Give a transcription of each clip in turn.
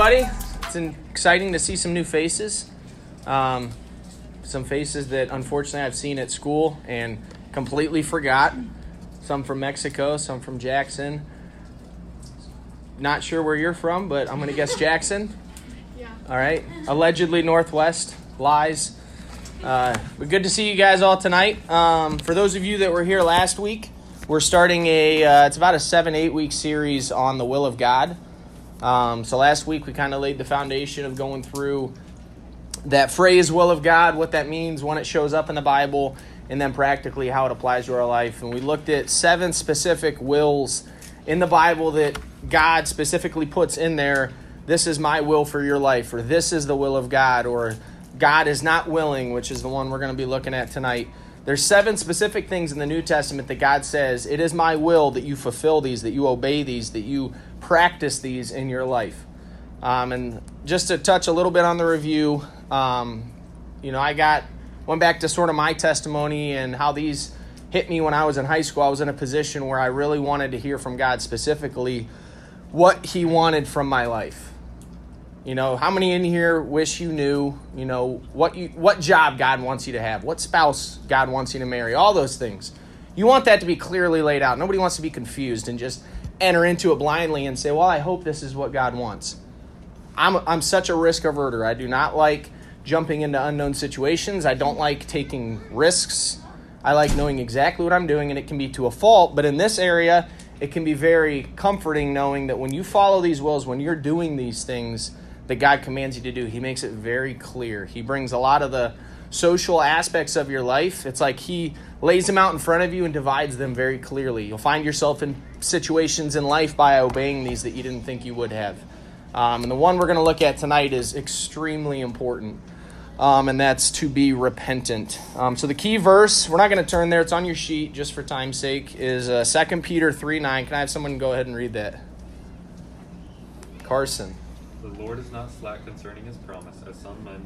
everybody. It's exciting to see some new faces. Um, some faces that unfortunately I've seen at school and completely forgot. Some from Mexico, some from Jackson. Not sure where you're from, but I'm going to guess Jackson. Yeah. All right. Allegedly Northwest. Lies. Uh, but good to see you guys all tonight. Um, for those of you that were here last week, we're starting a, uh, it's about a seven, eight week series on the will of God. Um, so last week we kind of laid the foundation of going through that phrase, will of God, what that means, when it shows up in the Bible, and then practically how it applies to our life. And we looked at seven specific wills in the Bible that God specifically puts in there. This is my will for your life, or this is the will of God, or God is not willing, which is the one we're going to be looking at tonight. There's seven specific things in the New Testament that God says, It is my will that you fulfill these, that you obey these, that you practice these in your life. Um, and just to touch a little bit on the review, um, you know, I got, went back to sort of my testimony and how these hit me when I was in high school. I was in a position where I really wanted to hear from God specifically what He wanted from my life. You know, how many in here wish you knew, you know, what you what job God wants you to have, what spouse God wants you to marry, all those things. You want that to be clearly laid out. Nobody wants to be confused and just enter into it blindly and say, "Well, I hope this is what God wants." I'm I'm such a risk averter. I do not like jumping into unknown situations. I don't like taking risks. I like knowing exactly what I'm doing and it can be to a fault, but in this area, it can be very comforting knowing that when you follow these wills, when you're doing these things, that God commands you to do. He makes it very clear. He brings a lot of the social aspects of your life. It's like He lays them out in front of you and divides them very clearly. You'll find yourself in situations in life by obeying these that you didn't think you would have. Um, and the one we're going to look at tonight is extremely important. Um, and that's to be repentant. Um, so the key verse, we're not going to turn there, it's on your sheet just for time's sake, is uh, 2 Peter 3 9. Can I have someone go ahead and read that? Carson. The Lord is not slack concerning his promise, as some men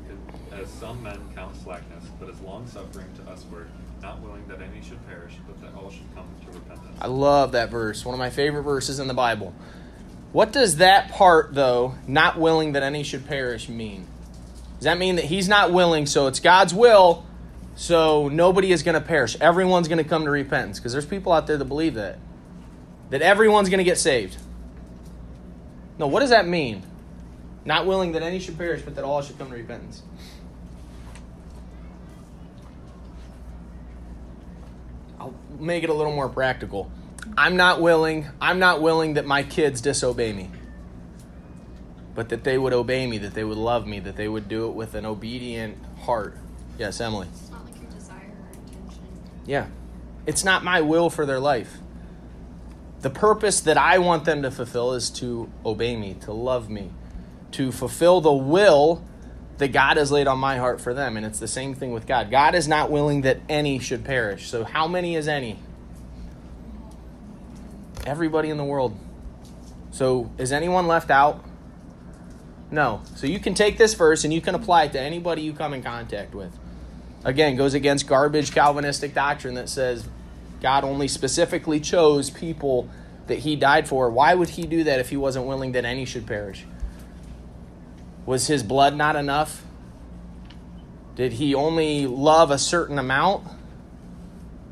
as some men count slackness, but is long suffering to usward, not willing that any should perish, but that all should come to repentance. I love that verse. One of my favorite verses in the Bible. What does that part, though, not willing that any should perish, mean? Does that mean that he's not willing, so it's God's will, so nobody is going to perish? Everyone's going to come to repentance? Because there's people out there that believe that. That everyone's going to get saved. No, what does that mean? Not willing that any should perish, but that all should come to repentance. I'll make it a little more practical. I'm not willing, I'm not willing that my kids disobey me. But that they would obey me, that they would love me, that they would do it with an obedient heart. Yes, Emily. It's not like your desire or intention. Yeah. It's not my will for their life. The purpose that I want them to fulfill is to obey me, to love me, to fulfill the will that God has laid on my heart for them. And it's the same thing with God. God is not willing that any should perish. So, how many is any? Everybody in the world. So, is anyone left out? No. So, you can take this verse and you can apply it to anybody you come in contact with. Again, goes against garbage Calvinistic doctrine that says God only specifically chose people that he died for. Why would he do that if he wasn't willing that any should perish? Was his blood not enough? Did he only love a certain amount?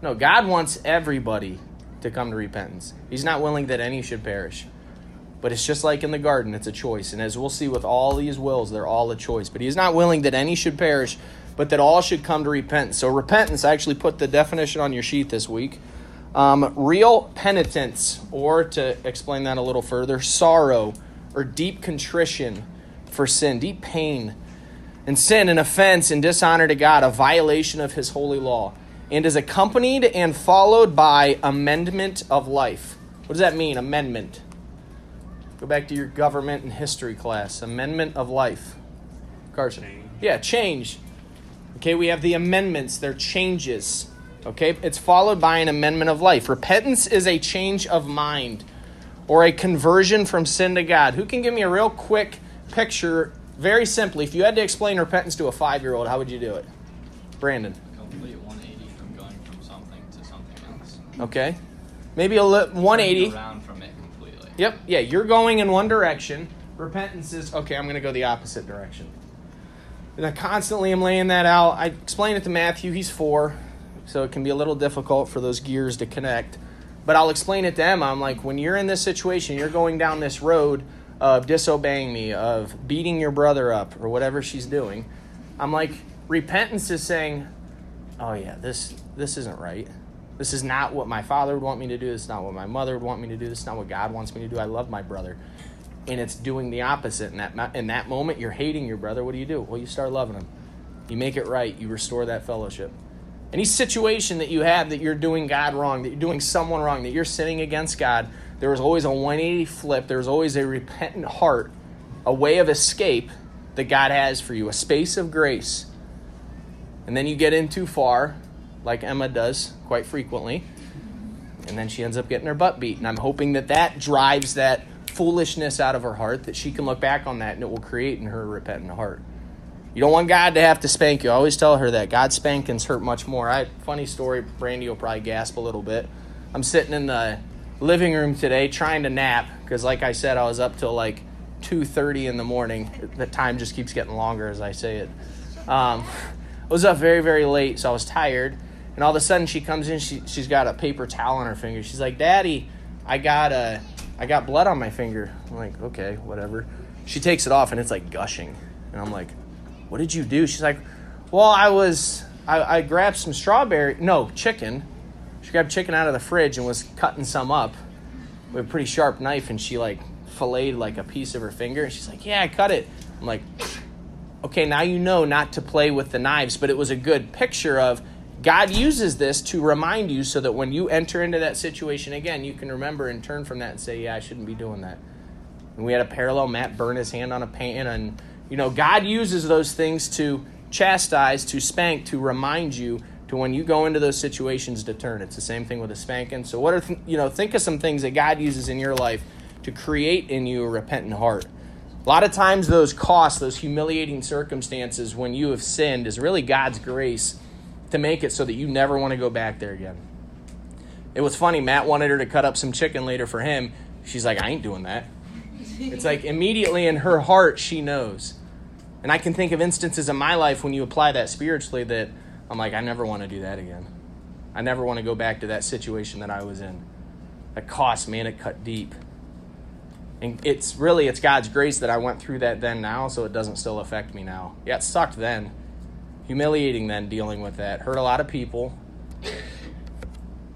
No, God wants everybody to come to repentance. He's not willing that any should perish. But it's just like in the garden, it's a choice. And as we'll see with all these wills, they're all a choice. But he's not willing that any should perish, but that all should come to repentance. So, repentance, I actually put the definition on your sheet this week. Um, real penitence, or to explain that a little further, sorrow or deep contrition for sin, deep pain. And sin, an offense and dishonor to God, a violation of his holy law, and is accompanied and followed by amendment of life. What does that mean, amendment? Go back to your government and history class. Amendment of life. Carson. Change. Yeah, change. Okay, we have the amendments, they're changes. Okay, it's followed by an amendment of life. Repentance is a change of mind or a conversion from sin to God. Who can give me a real quick picture, very simply? If you had to explain repentance to a five year old, how would you do it? Brandon. complete 180 from going from something to something else. Okay. Maybe a li- 180. Around from it completely. Yep, yeah, you're going in one direction. repentance is okay, I'm going to go the opposite direction. And I constantly am laying that out. I explain it to Matthew, he's four, so it can be a little difficult for those gears to connect. But I'll explain it to Emma. I'm like, when you're in this situation, you're going down this road of disobeying me, of beating your brother up, or whatever she's doing. I'm like, repentance is saying, oh yeah, this this isn't right. This is not what my father would want me to do. This is not what my mother would want me to do. This is not what God wants me to do. I love my brother. And it's doing the opposite. In that, in that moment, you're hating your brother. What do you do? Well, you start loving him. You make it right. You restore that fellowship. Any situation that you have that you're doing God wrong, that you're doing someone wrong, that you're sinning against God, there is always a 180 flip. There's always a repentant heart, a way of escape that God has for you, a space of grace. And then you get in too far, like Emma does quite frequently, and then she ends up getting her butt beat. And I'm hoping that that drives that foolishness out of her heart, that she can look back on that and it will create in her repentant heart. You don't want God to have to spank you. I always tell her that. God spankings hurt much more. I funny story, Brandy will probably gasp a little bit. I'm sitting in the living room today trying to nap because like I said, I was up till like 2.30 in the morning. The time just keeps getting longer as I say it. Um, I was up very, very late, so I was tired. And all of a sudden she comes in, she, she's got a paper towel on her finger. She's like, Daddy, I got a, I got blood on my finger. I'm like, okay, whatever. She takes it off and it's like gushing. And I'm like, what did you do? She's like, well, I was, I, I grabbed some strawberry, no, chicken. She grabbed chicken out of the fridge and was cutting some up with a pretty sharp knife and she like filleted like a piece of her finger. And she's like, yeah, I cut it. I'm like, okay, now you know not to play with the knives, but it was a good picture of God uses this to remind you so that when you enter into that situation again, you can remember and turn from that and say, yeah, I shouldn't be doing that. And we had a parallel. Matt burned his hand on a pan. And, you know, God uses those things to chastise, to spank, to remind you to when you go into those situations to turn. It's the same thing with a spanking. So, what are, th- you know, think of some things that God uses in your life to create in you a repentant heart. A lot of times, those costs, those humiliating circumstances when you have sinned, is really God's grace to make it so that you never want to go back there again. It was funny. Matt wanted her to cut up some chicken later for him. She's like, I ain't doing that. It's like immediately in her heart, she knows. And I can think of instances in my life when you apply that spiritually that I'm like, I never want to do that again. I never want to go back to that situation that I was in. That cost, man, it cut deep. And it's really it's God's grace that I went through that then now, so it doesn't still affect me now. Yeah, it sucked then. Humiliating then dealing with that. Hurt a lot of people.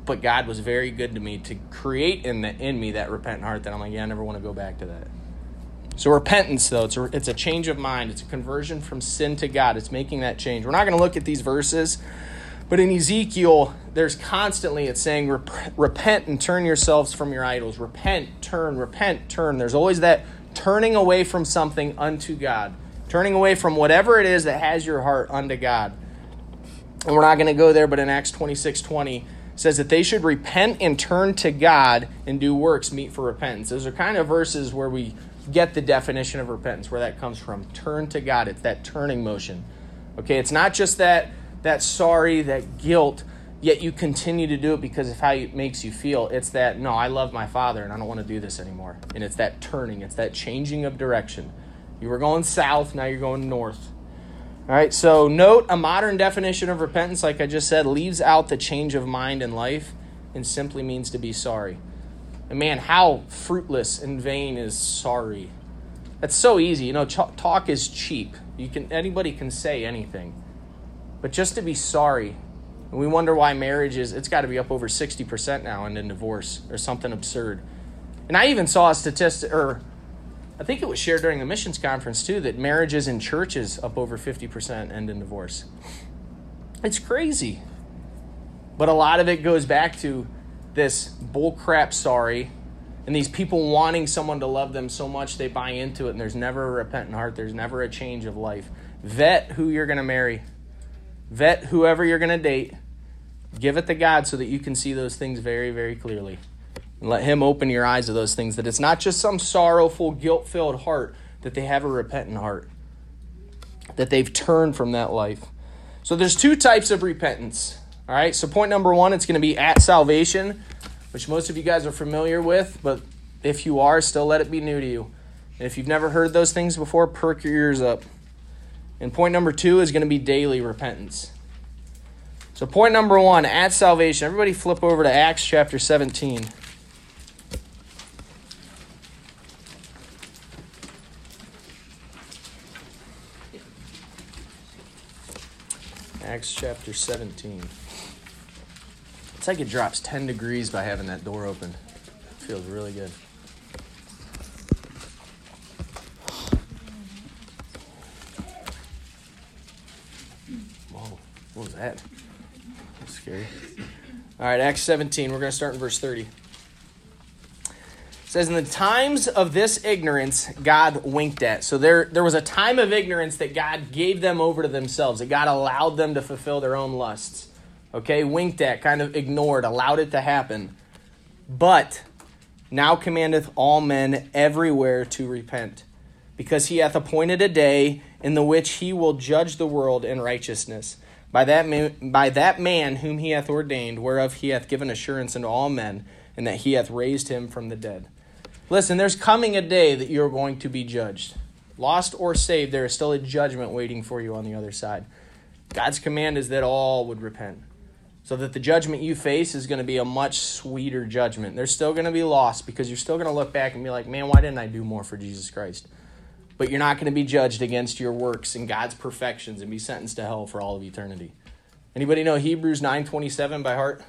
But God was very good to me to create in the in me that repentant heart that I'm like, yeah, I never want to go back to that. So repentance, though, it's a, it's a change of mind. It's a conversion from sin to God. It's making that change. We're not going to look at these verses, but in Ezekiel, there's constantly it's saying, repent and turn yourselves from your idols. Repent, turn, repent, turn. There's always that turning away from something unto God, turning away from whatever it is that has your heart unto God. And we're not going to go there, but in Acts 26 20, says that they should repent and turn to God and do works meet for repentance. Those are kind of verses where we get the definition of repentance, where that comes from. Turn to God. It's that turning motion. Okay, it's not just that that sorry, that guilt, yet you continue to do it because of how it makes you feel. It's that no, I love my father and I don't want to do this anymore. And it's that turning, it's that changing of direction. You were going south, now you're going north. All right, so note a modern definition of repentance, like I just said, leaves out the change of mind in life and simply means to be sorry. And man, how fruitless and vain is sorry. That's so easy. You know, ch- talk is cheap. You can anybody can say anything. But just to be sorry, and we wonder why marriage is it's got to be up over 60% now and in divorce or something absurd. And I even saw a statistic or I think it was shared during the missions conference too that marriages in churches up over 50% end in divorce. It's crazy. But a lot of it goes back to this bullcrap sorry and these people wanting someone to love them so much they buy into it and there's never a repentant heart. There's never a change of life. Vet who you're going to marry. Vet whoever you're going to date. Give it to god so that you can see those things very very clearly. And let him open your eyes to those things that it's not just some sorrowful guilt-filled heart that they have a repentant heart that they've turned from that life. So there's two types of repentance all right, so point number one, it's going to be at salvation, which most of you guys are familiar with, but if you are, still let it be new to you. And if you've never heard those things before, perk your ears up. And point number two is going to be daily repentance. So, point number one at salvation, everybody flip over to Acts chapter 17. Acts chapter 17. It's like it drops 10 degrees by having that door open. feels really good. Whoa, what was that? That's scary. All right, Acts 17. We're going to start in verse 30. It says, In the times of this ignorance, God winked at. So there, there was a time of ignorance that God gave them over to themselves, that God allowed them to fulfill their own lusts. Okay, winked at, kind of ignored, allowed it to happen. But now commandeth all men everywhere to repent, because he hath appointed a day in the which he will judge the world in righteousness. By that, man, by that man whom he hath ordained, whereof he hath given assurance unto all men, and that he hath raised him from the dead. Listen, there's coming a day that you're going to be judged. Lost or saved, there is still a judgment waiting for you on the other side. God's command is that all would repent. So that the judgment you face is going to be a much sweeter judgment. There's still going to be loss because you're still going to look back and be like, man, why didn't I do more for Jesus Christ? But you're not going to be judged against your works and God's perfections and be sentenced to hell for all of eternity. Anybody know Hebrews 9:27 by heart?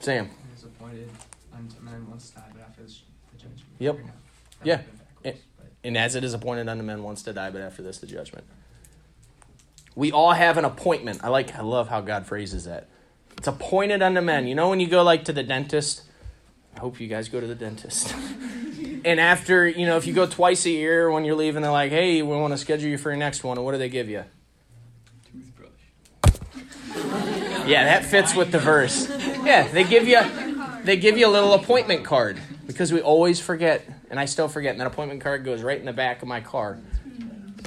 Sam. Is appointed unto men once to die, but after this, the judgment. Yep. Yeah. rather than backwards, but- And as it is appointed unto men once to die, but after this the judgment. We all have an appointment. I like I love how God phrases that. It's appointed unto men. You know when you go like to the dentist? I hope you guys go to the dentist. and after, you know, if you go twice a year when you're leaving, they're like, hey, we want to schedule you for your next one. And what do they give you? Toothbrush. Yeah, that fits with the verse. Yeah, they give you they give you a little appointment card because we always forget, and I still forget. And that appointment card goes right in the back of my car.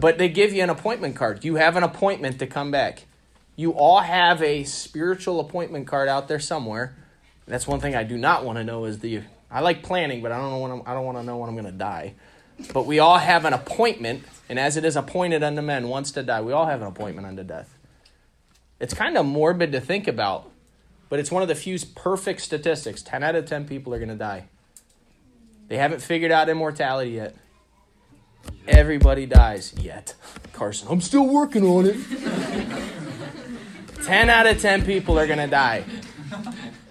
But they give you an appointment card. You have an appointment to come back. You all have a spiritual appointment card out there somewhere. That's one thing I do not want to know is the I like planning, but I don't know when I'm, I don't want to know when I'm going to die. But we all have an appointment, and as it is appointed unto men once to die, we all have an appointment unto death. It's kind of morbid to think about, but it's one of the few perfect statistics. 10 out of 10 people are going to die. They haven't figured out immortality yet. Everybody dies yet. Carson, I'm still working on it. 10 out of 10 people are going to die.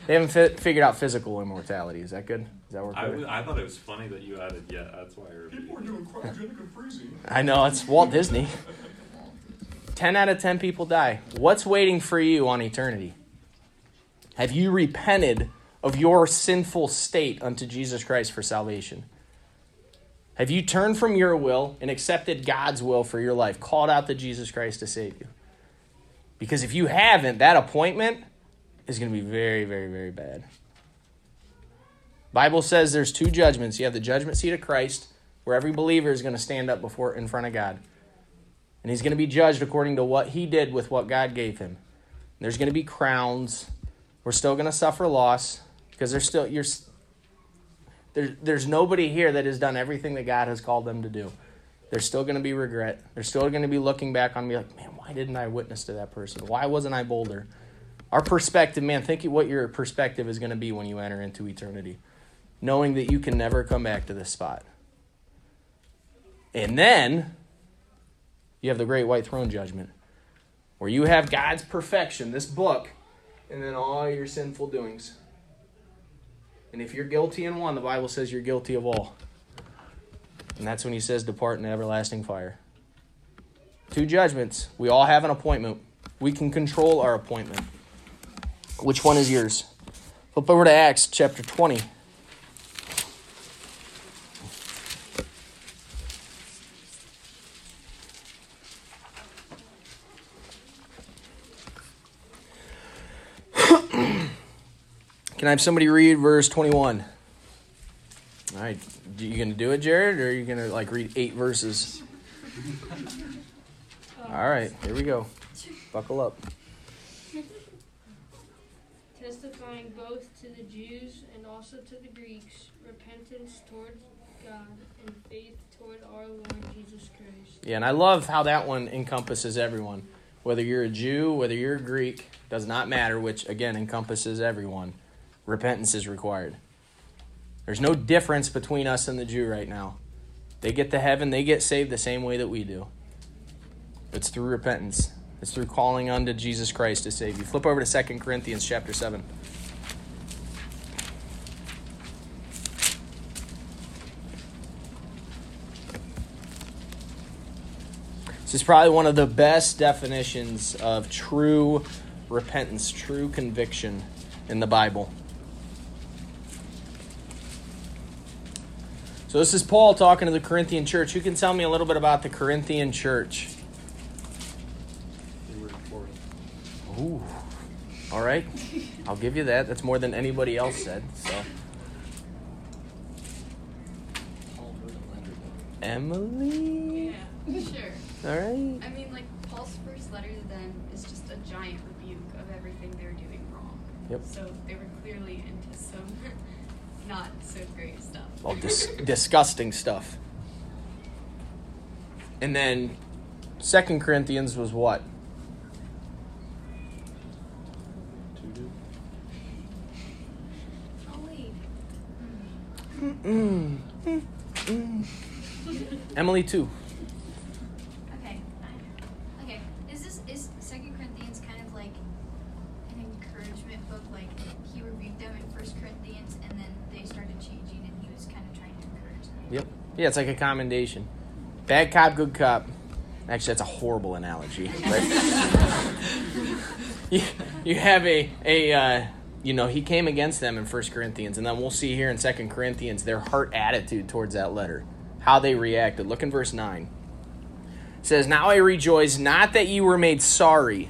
They haven't fi- figured out physical immortality. Is that good? Does that work? I, better? thought it was funny that you added yet. That's why I repeated. People are doing cryogenic and freezing. I know, it's Walt Disney. 10 out of 10 people die. What's waiting for you on eternity? Have you repented of your sinful state unto Jesus Christ for salvation? Have you turned from your will and accepted God's will for your life, called out to Jesus Christ to save you? Because if you haven't, that appointment is going to be very, very, very bad. Bible says there's two judgments. You have the judgment seat of Christ, where every believer is going to stand up before in front of God. And he's going to be judged according to what he did with what God gave him. There's going to be crowns. We're still going to suffer loss because there's still you're there's there's nobody here that has done everything that God has called them to do. There's still going to be regret. They're still going to be looking back on me like, man, why didn't I witness to that person? Why wasn't I bolder? Our perspective, man, think what your perspective is going to be when you enter into eternity, knowing that you can never come back to this spot. And then you have the great white throne judgment, where you have God's perfection, this book, and then all your sinful doings. And if you're guilty in one, the Bible says you're guilty of all. And that's when he says, Depart in everlasting fire. Two judgments. We all have an appointment. We can control our appointment. Which one is yours? Flip over to Acts chapter 20. Can I have somebody read verse 21? All right. You going to do it, Jared, or are you going to like read eight verses? All right. Here we go. Buckle up. testifying both to the Jews and also to the Greeks repentance towards God and faith toward our Lord Jesus Christ. Yeah, and I love how that one encompasses everyone. Whether you're a Jew, whether you're a Greek, does not matter, which again encompasses everyone. Repentance is required. There's no difference between us and the Jew right now. They get to heaven, they get saved the same way that we do. It's through repentance. It's through calling unto Jesus Christ to save you. Flip over to 2 Corinthians chapter 7. This is probably one of the best definitions of true repentance, true conviction in the Bible. So, this is Paul talking to the Corinthian church. Who can tell me a little bit about the Corinthian church? They were important. Ooh. All right. I'll give you that. That's more than anybody else said. So, Paul wrote a letter. Emily? Yeah, sure. All right. I mean, like, Paul's first letter to them is just a giant rebuke of everything they're doing wrong. Yep. So they were clearly into some not so great stuff. All dis- disgusting stuff. And then Second Corinthians was what? oh, wait. Emily too. Okay. I- Okay. Is this is Second Corinthians kind of like an encouragement book? Like he rebuked them in First Corinthians, and then they started changing, and he was kind of trying to encourage them. Yep. Yeah, it's like a commendation. Bad cop, good cop. Actually, that's a horrible analogy. You, you have a a uh, you know he came against them in First Corinthians, and then we'll see here in Second Corinthians their heart attitude towards that letter, how they reacted. Look in verse nine. It says, "Now I rejoice not that ye were made sorry,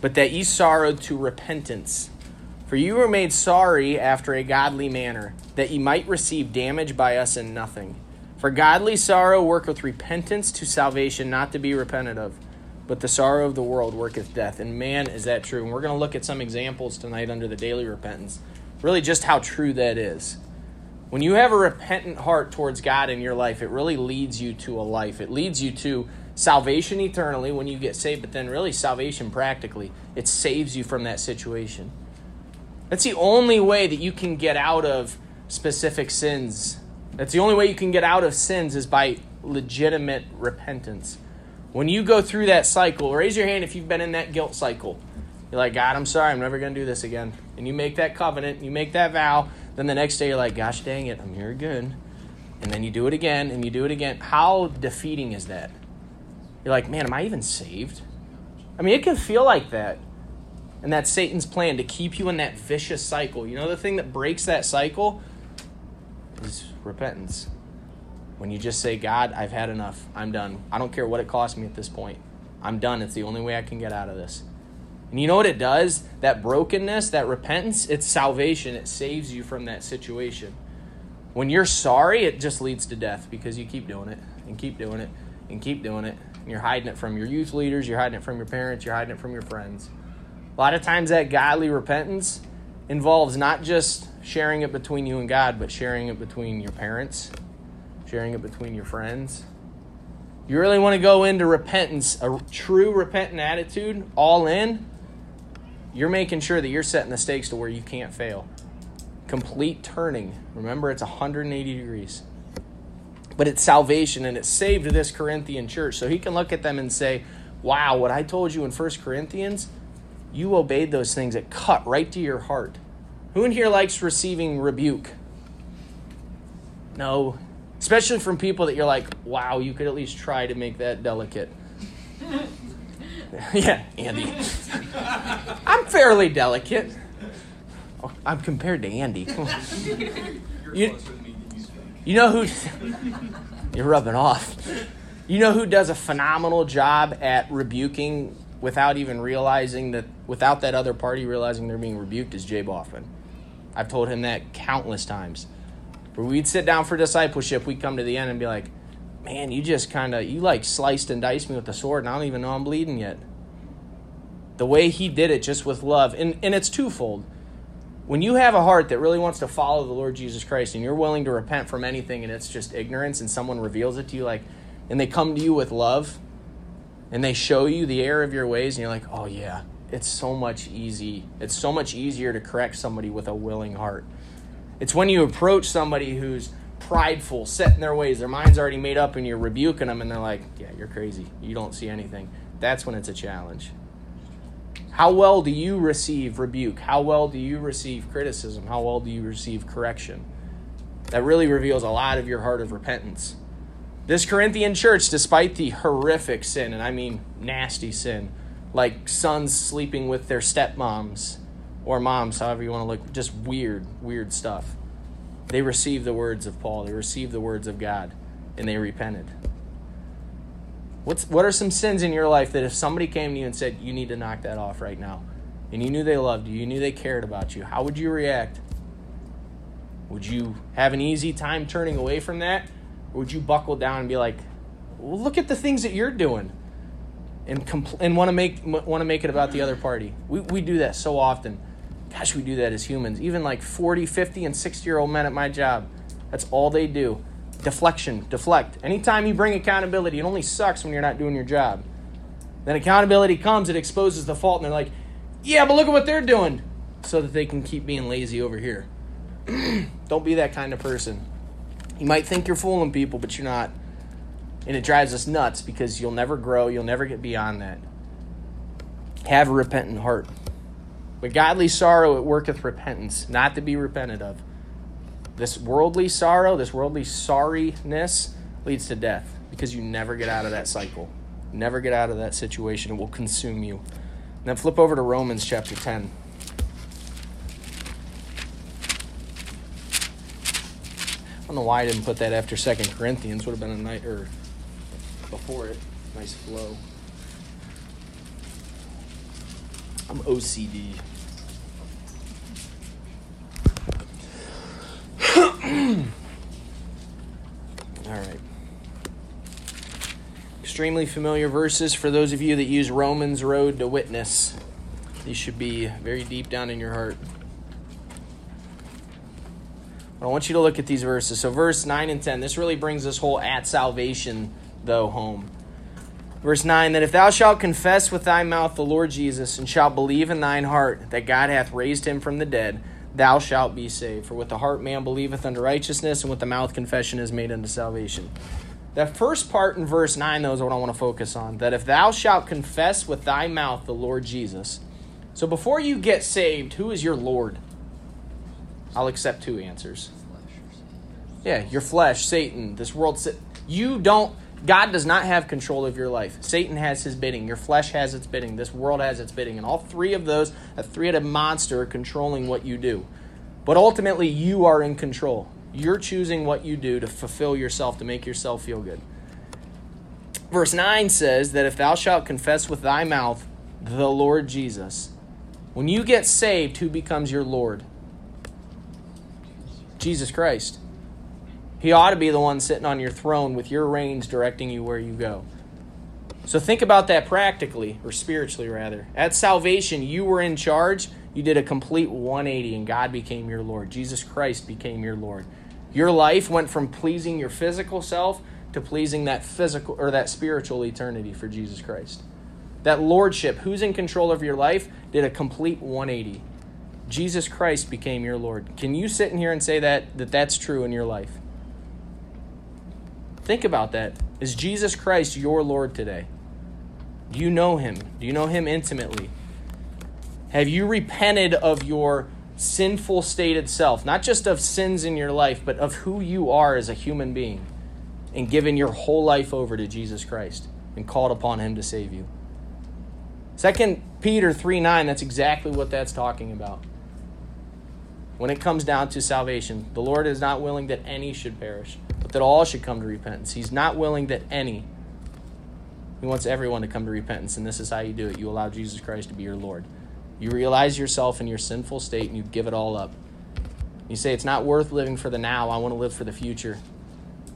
but that ye sorrowed to repentance." For you were made sorry after a godly manner, that ye might receive damage by us in nothing. For godly sorrow worketh repentance to salvation, not to be repented of. But the sorrow of the world worketh death. And man, is that true. And we're going to look at some examples tonight under the daily repentance. Really, just how true that is. When you have a repentant heart towards God in your life, it really leads you to a life. It leads you to salvation eternally when you get saved, but then really salvation practically. It saves you from that situation. That's the only way that you can get out of specific sins. That's the only way you can get out of sins is by legitimate repentance. When you go through that cycle, raise your hand if you've been in that guilt cycle. You're like, God, I'm sorry, I'm never going to do this again. And you make that covenant, you make that vow, then the next day you're like, gosh dang it, I'm here again. And then you do it again and you do it again. How defeating is that? You're like, man, am I even saved? I mean, it can feel like that. And that's Satan's plan to keep you in that vicious cycle. You know, the thing that breaks that cycle is repentance. When you just say, God, I've had enough. I'm done. I don't care what it costs me at this point. I'm done. It's the only way I can get out of this. And you know what it does? That brokenness, that repentance, it's salvation. It saves you from that situation. When you're sorry, it just leads to death because you keep doing it and keep doing it and keep doing it. And you're hiding it from your youth leaders, you're hiding it from your parents, you're hiding it from your friends. A lot of times, that godly repentance involves not just sharing it between you and God, but sharing it between your parents, sharing it between your friends. You really want to go into repentance, a true repentant attitude, all in. You're making sure that you're setting the stakes to where you can't fail. Complete turning. Remember, it's 180 degrees. But it's salvation and it saved this Corinthian church. So he can look at them and say, Wow, what I told you in 1 Corinthians, you obeyed those things. It cut right to your heart. Who in here likes receiving rebuke? No. Especially from people that you're like, wow, you could at least try to make that delicate. yeah, Andy. I'm fairly delicate. Oh, I'm compared to Andy. You're You- closer to me you know who? You're rubbing off. You know who does a phenomenal job at rebuking without even realizing that, without that other party realizing they're being rebuked is Jay Boffin. I've told him that countless times. Where we'd sit down for discipleship, we'd come to the end and be like, man, you just kind of, you like sliced and diced me with the sword, and I don't even know I'm bleeding yet. The way he did it just with love, and, and it's twofold. when you have a heart that really wants to follow the Lord Jesus Christ and you're willing to repent from anything and it's just ignorance and someone reveals it to you like and they come to you with love and they show you the error of your ways and you're like, "Oh yeah, it's so much easy. It's so much easier to correct somebody with a willing heart." It's when you approach somebody who's prideful, set in their ways, their mind's already made up and you're rebuking them and they're like, "Yeah, you're crazy. You don't see anything." That's when it's a challenge. How well do you receive rebuke? How well do you receive criticism? How well do you receive correction? That really reveals a lot of your heart of repentance. This Corinthian church, despite the horrific sin, and I mean nasty sin, like sons sleeping with their stepmoms or moms, however you want to look, just weird, weird stuff. They received the words of Paul, they received the words of God, and they repented. What's, what are some sins in your life that if somebody came to you and said, you need to knock that off right now, and you knew they loved you, you knew they cared about you, how would you react? Would you have an easy time turning away from that? Or would you buckle down and be like, well, look at the things that you're doing? And, compl- and want to make want to make it about the other party. We, we do that so often. Gosh, we do that as humans. Even like 40, 50, and 60 year old men at my job. That's all they do deflection, deflect. Anytime you bring accountability, it only sucks when you're not doing your job. Then accountability comes, it exposes the fault, and they're like, yeah, but look at what they're doing, so that they can keep being lazy over here. Don't be that kind of person. You might think you're fooling people, but you're not. And it drives us nuts because you'll never grow, you'll never get beyond that. Have a repentant heart. But godly sorrow, it worketh repentance, not to be repented of. This worldly sorrow, this worldly sorriness leads to death because you never get out of that cycle. Never get out of that situation. It will consume you. And then flip over to Romans chapter 10. I don't know why I didn't put that after Second Corinthians. Would have been a night or before it. Nice flow. I'm OCD. All right. Extremely familiar verses for those of you that use Romans Road to Witness. These should be very deep down in your heart. I want you to look at these verses. So, verse 9 and 10, this really brings this whole at salvation, though, home. Verse 9 That if thou shalt confess with thy mouth the Lord Jesus, and shalt believe in thine heart that God hath raised him from the dead, thou shalt be saved. For with the heart man believeth unto righteousness, and with the mouth confession is made unto salvation. That first part in verse 9, though, is what I want to focus on. That if thou shalt confess with thy mouth the Lord Jesus. So before you get saved, who is your Lord? I'll accept two answers. Yeah, your flesh, Satan, this world. You don't. God does not have control of your life. Satan has his bidding. Your flesh has its bidding. This world has its bidding. And all three of those, a three headed monster, controlling what you do. But ultimately, you are in control. You're choosing what you do to fulfill yourself, to make yourself feel good. Verse 9 says that if thou shalt confess with thy mouth the Lord Jesus, when you get saved, who becomes your Lord? Jesus Christ. He ought to be the one sitting on your throne with your reins directing you where you go. So think about that practically, or spiritually rather. At salvation, you were in charge. You did a complete 180, and God became your Lord. Jesus Christ became your Lord. Your life went from pleasing your physical self to pleasing that physical or that spiritual eternity for Jesus Christ. That lordship, who's in control of your life, did a complete 180. Jesus Christ became your Lord. Can you sit in here and say that, that that's true in your life? Think about that. Is Jesus Christ your Lord today? Do you know him? Do you know him intimately? Have you repented of your sinful stated self, not just of sins in your life, but of who you are as a human being, and given your whole life over to Jesus Christ and called upon him to save you? Second Peter 3 9, that's exactly what that's talking about. When it comes down to salvation, the Lord is not willing that any should perish, but that all should come to repentance. He's not willing that any. He wants everyone to come to repentance, and this is how you do it. You allow Jesus Christ to be your Lord. You realize yourself in your sinful state and you give it all up. You say, It's not worth living for the now. I want to live for the future.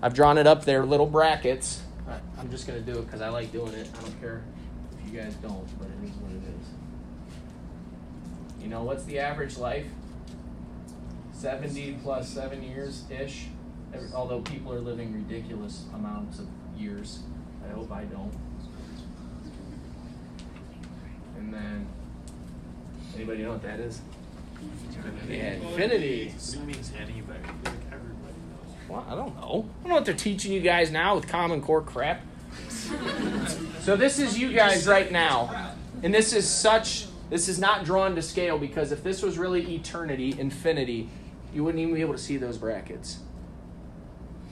I've drawn it up there, little brackets. I'm just going to do it because I like doing it. I don't care if you guys don't, but it is what it is. You know, what's the average life? 70 plus seven years ish. Although people are living ridiculous amounts of years. I hope I don't. And then, anybody know what that is? Yeah, infinity. What do you mean anybody? Like everybody knows. Well, I don't know. I don't know what they're teaching you guys now with Common Core crap. so this is you guys right now, and this is such. This is not drawn to scale because if this was really eternity, infinity, you wouldn't even be able to see those brackets.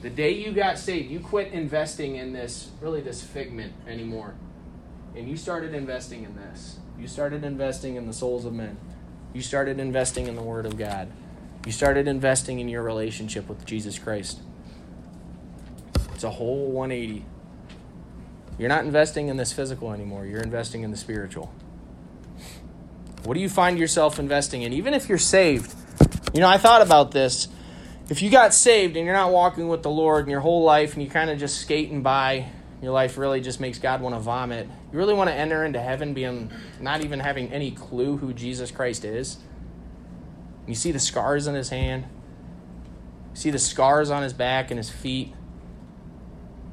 The day you got saved, you quit investing in this, really this figment anymore. And you started investing in this. You started investing in the souls of men. You started investing in the Word of God. You started investing in your relationship with Jesus Christ. It's a whole 180. You're not investing in this physical anymore, you're investing in the spiritual. What do you find yourself investing in? Even if you're saved. You know, I thought about this. If you got saved and you're not walking with the Lord in your whole life and you're kind of just skating by, your life really just makes God want to vomit. You really want to enter into heaven being not even having any clue who Jesus Christ is. You see the scars on his hand. You see the scars on his back and his feet.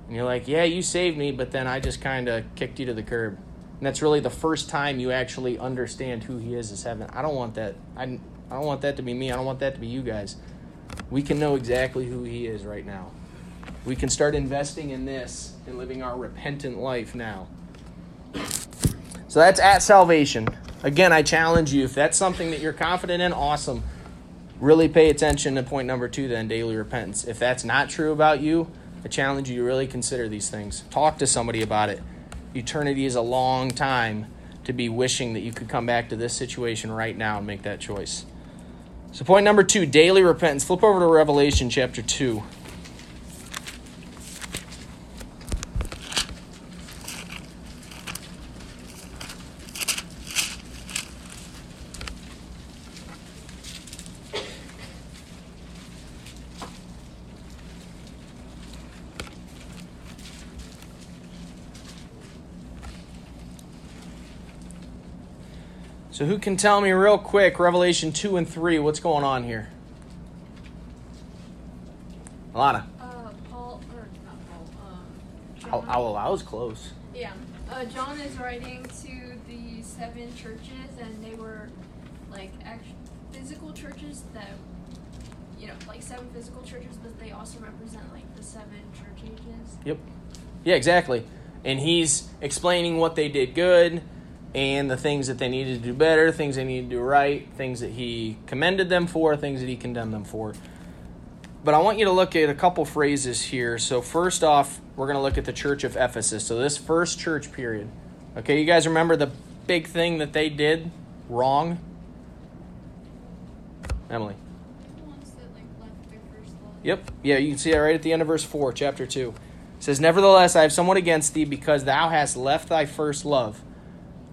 And you're like, yeah, you saved me, but then I just kind of kicked you to the curb. And that's really the first time you actually understand who he is as heaven. I don't want that. I, I don't want that to be me. I don't want that to be you guys. We can know exactly who he is right now. We can start investing in this and living our repentant life now. So that's at salvation. Again, I challenge you if that's something that you're confident in, awesome. Really pay attention to point number two, then daily repentance. If that's not true about you, I challenge you to really consider these things. Talk to somebody about it. Eternity is a long time to be wishing that you could come back to this situation right now and make that choice. So, point number two daily repentance. Flip over to Revelation chapter 2. So, who can tell me real quick, Revelation 2 and 3, what's going on here? Alana. Uh, Paul, or not Paul, um, I'll, allow is close. Yeah. Uh, John is writing to the seven churches, and they were like act- physical churches that, you know, like seven physical churches, but they also represent like the seven church ages. Yep. Yeah, exactly. And he's explaining what they did good and the things that they needed to do better, things they needed to do right, things that he commended them for, things that he condemned them for. But I want you to look at a couple phrases here. So, first off, we're going to look at the church of Ephesus. So, this first church period. Okay, you guys remember the big thing that they did wrong? Emily. The ones that like left their first love. Yep. Yeah, you can see that right at the end of verse 4, chapter 2. It says, Nevertheless, I have somewhat against thee because thou hast left thy first love.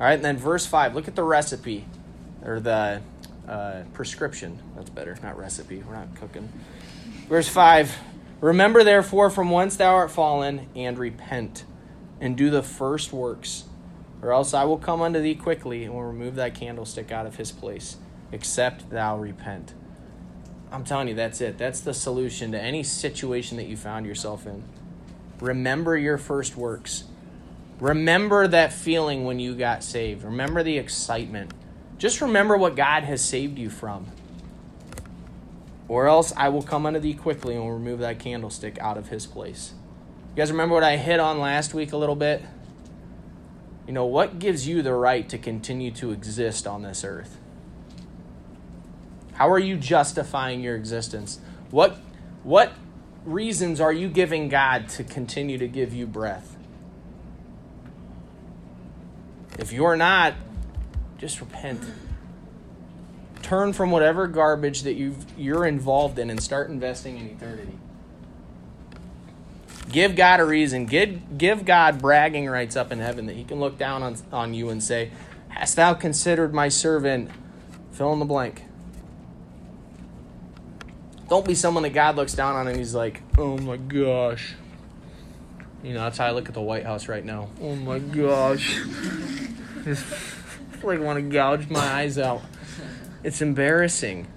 All right, and then verse 5, look at the recipe or the uh, prescription. That's better, not recipe. We're not cooking. Verse 5 Remember therefore from whence thou art fallen, and repent, and do the first works, or else I will come unto thee quickly, and will remove thy candlestick out of his place, except thou repent. I'm telling you, that's it. That's the solution to any situation that you found yourself in. Remember your first works. Remember that feeling when you got saved. Remember the excitement. Just remember what God has saved you from. Or else I will come unto thee quickly and will remove that candlestick out of his place. You guys remember what I hit on last week a little bit? You know, what gives you the right to continue to exist on this earth? How are you justifying your existence? What what reasons are you giving God to continue to give you breath? If you're not, just repent. Turn from whatever garbage that you've, you're involved in and start investing in eternity. Give God a reason. Give, give God bragging rights up in heaven that He can look down on, on you and say, Hast thou considered my servant? Fill in the blank. Don't be someone that God looks down on and He's like, Oh my gosh. You know, that's how I look at the White House right now. Oh my gosh. Just like want to gouge my eyes out. It's embarrassing.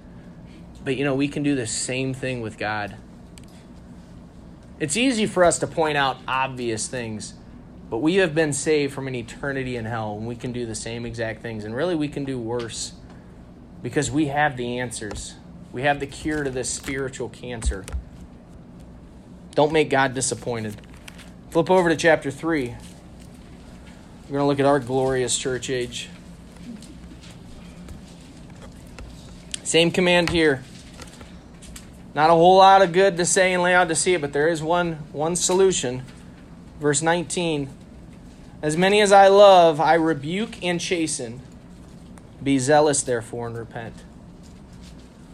But you know, we can do the same thing with God. It's easy for us to point out obvious things, but we have been saved from an eternity in hell, and we can do the same exact things. And really, we can do worse because we have the answers. We have the cure to this spiritual cancer. Don't make God disappointed. Flip over to chapter 3. We're going to look at our glorious church age. Same command here. Not a whole lot of good to say see it, but there is one one solution. Verse 19. As many as I love, I rebuke and chasten. Be zealous, therefore, and repent.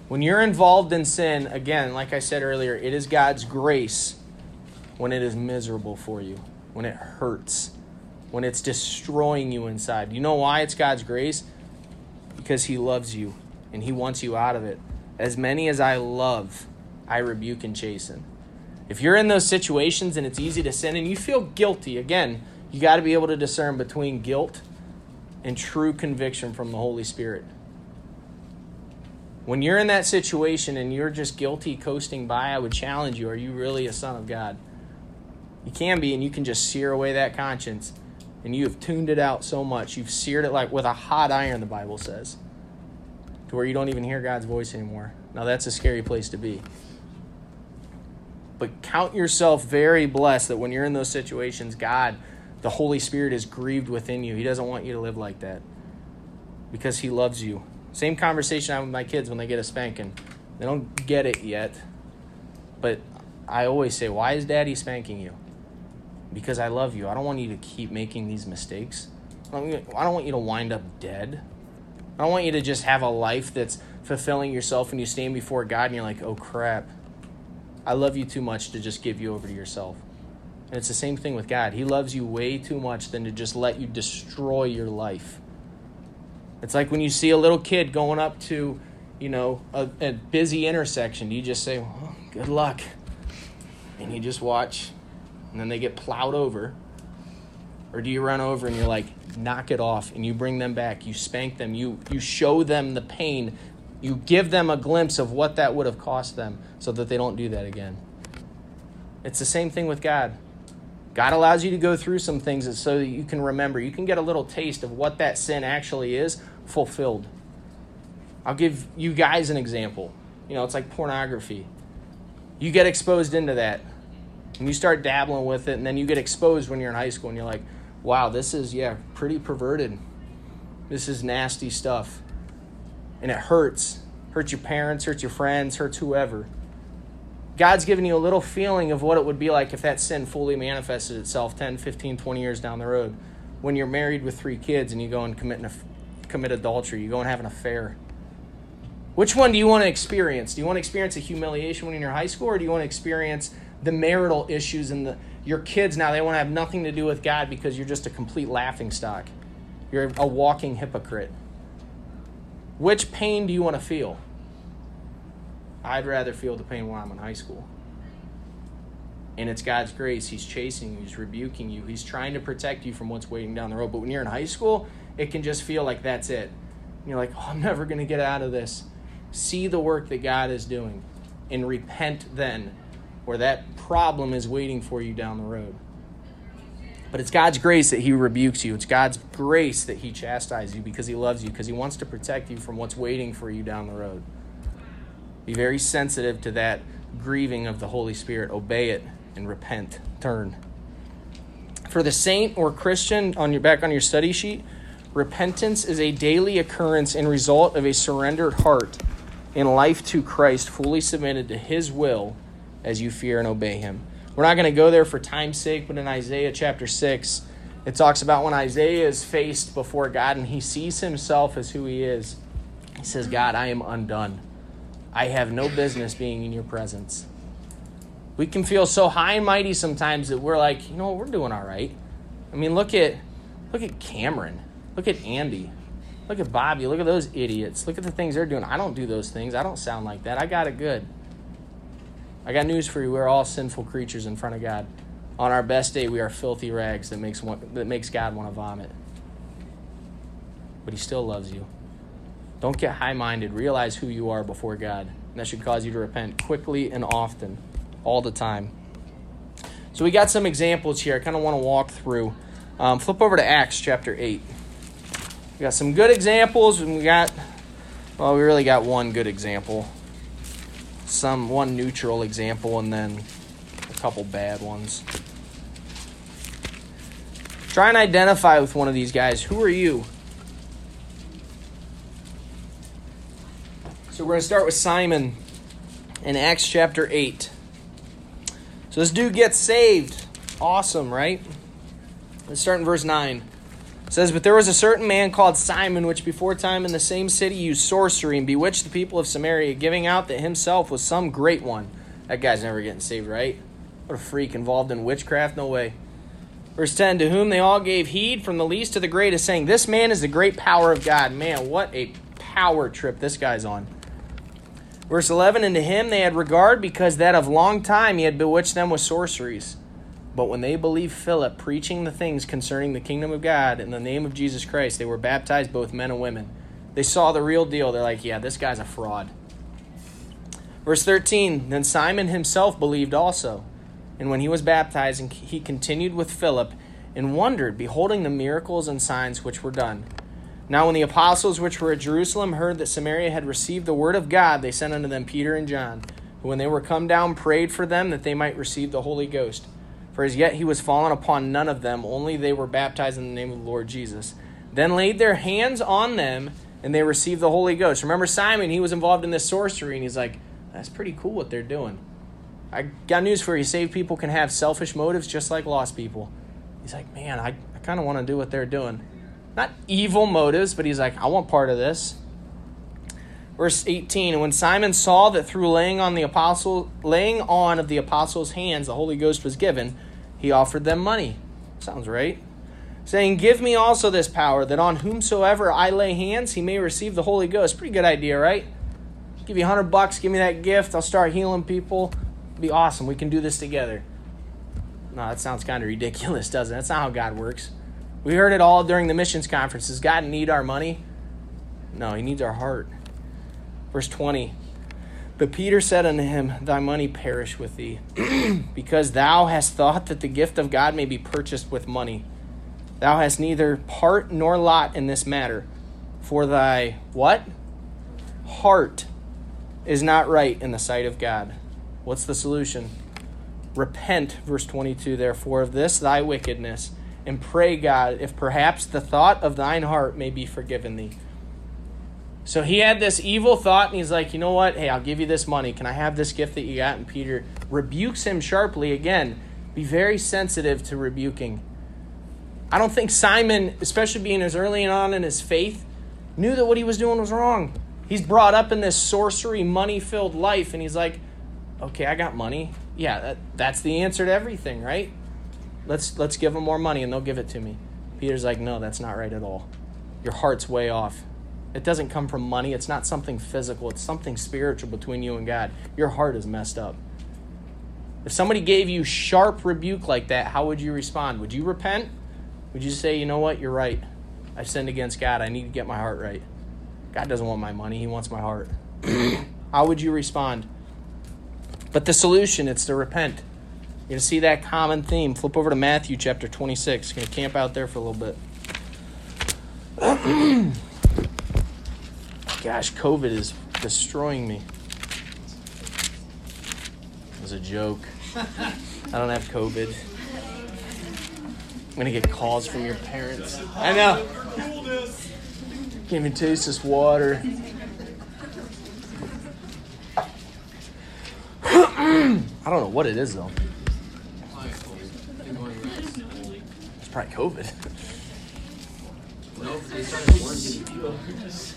When you're involved in sin, again, like I said earlier, it is God's grace when it is miserable for you, when it hurts, when it's destroying you inside. You know why it's God's grace? Because He loves you and He wants you out of it. As many as I love, I rebuke and chasten. If you're in those situations and it's easy to sin and you feel guilty, again, you got to be able to discern between guilt and true conviction from the Holy Spirit. When you're in that situation and you're just guilty coasting by, I would challenge you are you really a son of God? You can be, and you can just sear away that conscience. And you have tuned it out so much. You've seared it like with a hot iron, the Bible says, to where you don't even hear God's voice anymore. Now, that's a scary place to be. But count yourself very blessed that when you're in those situations, God, the Holy Spirit, is grieved within you. He doesn't want you to live like that because He loves you. Same conversation I have with my kids when they get a spanking. They don't get it yet. But I always say, Why is daddy spanking you? Because I love you. I don't want you to keep making these mistakes. I don't, want you to wind up dead. I don't want you to just have a life that's fulfilling yourself and you stand before God and you're like, oh crap, I love you too much to just give you over to yourself. And it's the same thing with God. He loves you way too much than to just let you destroy your life. It's like when you see a little kid going up to, you know, a, a busy intersection, you just say, well, good luck. And you just watch, and then they get plowed over. Or do you run over and you're like, knock it off, and you bring them back, you spank them, you, you show them the pain, you give them a glimpse of what that would have cost them so that they don't do that again. It's the same thing with God. God allows you to go through some things so that you can remember. You can get a little taste of what that sin actually is fulfilled. I'll give you guys an example. You know, it's like pornography. You get exposed into that, and you start dabbling with it, and then you get exposed when you're in high school, and you're like, wow, this is, yeah, pretty perverted. This is nasty stuff. And it hurts. Hurts your parents, hurts your friends, hurts whoever. God's given you a little feeling of what it would be like if that sin fully manifested itself 10, 15, 20 years down the road. When you're married with three kids and you go and commit, an, commit adultery, you go and have an affair. Which one do you want to experience? Do you want to experience a humiliation when you're in high school, or do you want to experience the marital issues and the your kids now they want to have nothing to do with God because you're just a complete laughing stock. You're a walking hypocrite. Which pain do you want to feel? I'd rather feel the pain while I'm in high school. And it's God's grace. He's chasing you, He's rebuking you, He's trying to protect you from what's waiting down the road. But when you're in high school, it can just feel like that's it. And you're like, oh, I'm never going to get out of this. See the work that God is doing and repent then, where that problem is waiting for you down the road. But it's God's grace that He rebukes you. It's God's grace that He chastises you because He loves you, because He wants to protect you from what's waiting for you down the road. Be very sensitive to that grieving of the Holy Spirit. Obey it and repent. Turn. For the saint or Christian, on your back on your study sheet, repentance is a daily occurrence and result of a surrendered heart in life to Christ, fully submitted to His will as you fear and obey Him. We're not going to go there for time's sake, but in Isaiah chapter 6, it talks about when Isaiah is faced before God and he sees himself as who he is. He says, God, I am undone. I have no business being in your presence. We can feel so high and mighty sometimes that we're like, you know, what, we're doing all right. I mean, look at look at Cameron. Look at Andy. Look at Bobby. Look at those idiots. Look at the things they're doing. I don't do those things. I don't sound like that. I got it good. I got news for you. We're all sinful creatures in front of God. On our best day, we are filthy rags that makes one, that makes God want to vomit. But He still loves you. Don't get high minded. Realize who you are before God. And that should cause you to repent quickly and often, all the time. So we got some examples here I kind of want to walk through. Um, flip over to Acts chapter 8. We got some good examples, and we got, well, we really got one good example, some one neutral example, and then a couple bad ones. Try and identify with one of these guys. Who are you? So we're going to start with Simon in Acts chapter 8. So this dude gets saved. Awesome, right? Let's start in verse 9. Says, But there was a certain man called Simon, which before time in the same city used sorcery and bewitched the people of Samaria, giving out that himself was some great one. That guy's never getting saved, right? What a freak involved in witchcraft? No way. Verse 10 To whom they all gave heed, from the least to the greatest, saying, This man is the great power of God. Man, what a power trip this guy's on. Verse 11 And to him they had regard, because that of long time he had bewitched them with sorceries. But when they believed Philip preaching the things concerning the kingdom of God in the name of Jesus Christ, they were baptized, both men and women. They saw the real deal. They're like, yeah, this guy's a fraud. Verse 13 Then Simon himself believed also. And when he was baptized, he continued with Philip and wondered, beholding the miracles and signs which were done. Now, when the apostles which were at Jerusalem heard that Samaria had received the word of God, they sent unto them Peter and John, who, when they were come down, prayed for them that they might receive the Holy Ghost. For as yet he was fallen upon none of them, only they were baptized in the name of the Lord Jesus. Then laid their hands on them, and they received the Holy Ghost. Remember Simon, he was involved in this sorcery, and he's like, that's pretty cool what they're doing. I got news for you. Saved people can have selfish motives just like lost people. He's like, man, I, I kind of want to do what they're doing. Not evil motives, but he's like, I want part of this. Verse 18, and when Simon saw that through laying on the apostle laying on of the apostles' hands the Holy Ghost was given, he offered them money. Sounds right. Saying, Give me also this power, that on whomsoever I lay hands, he may receive the Holy Ghost. Pretty good idea, right? Give you a hundred bucks, give me that gift, I'll start healing people. It'll be awesome. We can do this together. No, that sounds kind of ridiculous, doesn't it? That's not how God works. We heard it all during the missions conferences. God need our money? No, he needs our heart. Verse 20. But Peter said unto him, Thy money perish with thee, because thou hast thought that the gift of God may be purchased with money. Thou hast neither part nor lot in this matter. For thy what? Heart is not right in the sight of God. What's the solution? Repent, verse 22, therefore, of this thy wickedness, and pray God, if perhaps the thought of thine heart may be forgiven thee. So he had this evil thought, and he's like, you know what? Hey, I'll give you this money. Can I have this gift that you got? And Peter rebukes him sharply. Again, be very sensitive to rebuking. I don't think Simon, especially being as early on in his faith, knew that what he was doing was wrong. He's brought up in this sorcery, money filled life, and he's like, okay, I got money. Yeah, that, that's the answer to everything, right? Let's let's give them more money and they'll give it to me. Peter's like, no, that's not right at all. Your heart's way off. It doesn't come from money. It's not something physical. It's something spiritual between you and God. Your heart is messed up. If somebody gave you sharp rebuke like that, how would you respond? Would you repent? Would you say, you know what, you're right. I've sinned against God. I need to get my heart right. God doesn't want my money, He wants my heart. how would you respond? But the solution, it's to repent. You're going to see that common theme. Flip over to Matthew chapter 26. Going to camp out there for a little bit. Gosh, COVID is destroying me. It was a joke. I don't have COVID. I'm gonna get calls from your parents. I know. Can't even taste this water. I don't know what it is though. It's probably COVID.